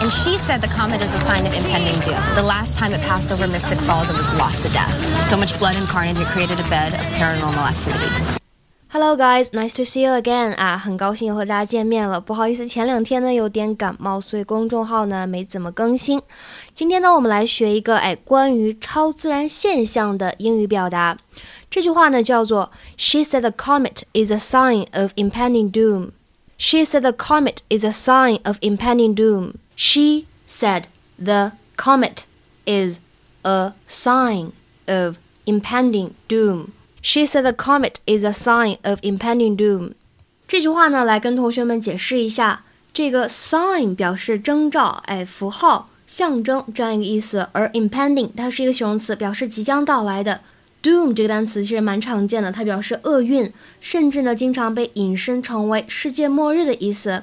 And she said the comet is a sign of impending doom. The last time it passed over Mystic Falls, it was lots of death. So much blood and carnage, it created a bed of paranormal activity. Hello guys, nice to see you again 啊，很高兴又和大家见面了。不好意思，前两天呢有点感冒，所以公众号呢没怎么更新。今天呢，我们来学一个哎关于超自然现象的英语表达。这句话呢叫做 She said the comet is a sign of impending doom. She said the comet is a sign of impending doom. She said the comet is a sign of impending doom. She said the comet is a sign of impending doom。这句话呢，来跟同学们解释一下，这个 sign 表示征兆，哎，符号、象征这样一个意思，而 impending 它是一个形容词，表示即将到来的。doom 这个单词其实蛮常见的，它表示厄运，甚至呢，经常被引申成为世界末日的意思。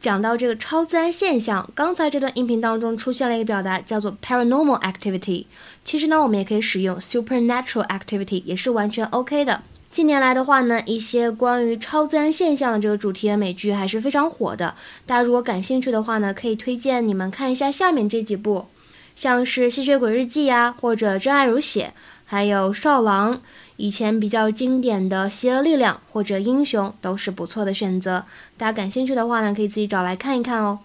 讲到这个超自然现象，刚才这段音频当中出现了一个表达，叫做 paranormal activity。其实呢，我们也可以使用 supernatural activity，也是完全 OK 的。近年来的话呢，一些关于超自然现象的这个主题的美剧还是非常火的。大家如果感兴趣的话呢，可以推荐你们看一下下面这几部，像是《吸血鬼日记》呀，或者《真爱如血》，还有《少狼》。以前比较经典的《邪恶力量》或者《英雄》都是不错的选择，大家感兴趣的话呢，可以自己找来看一看哦。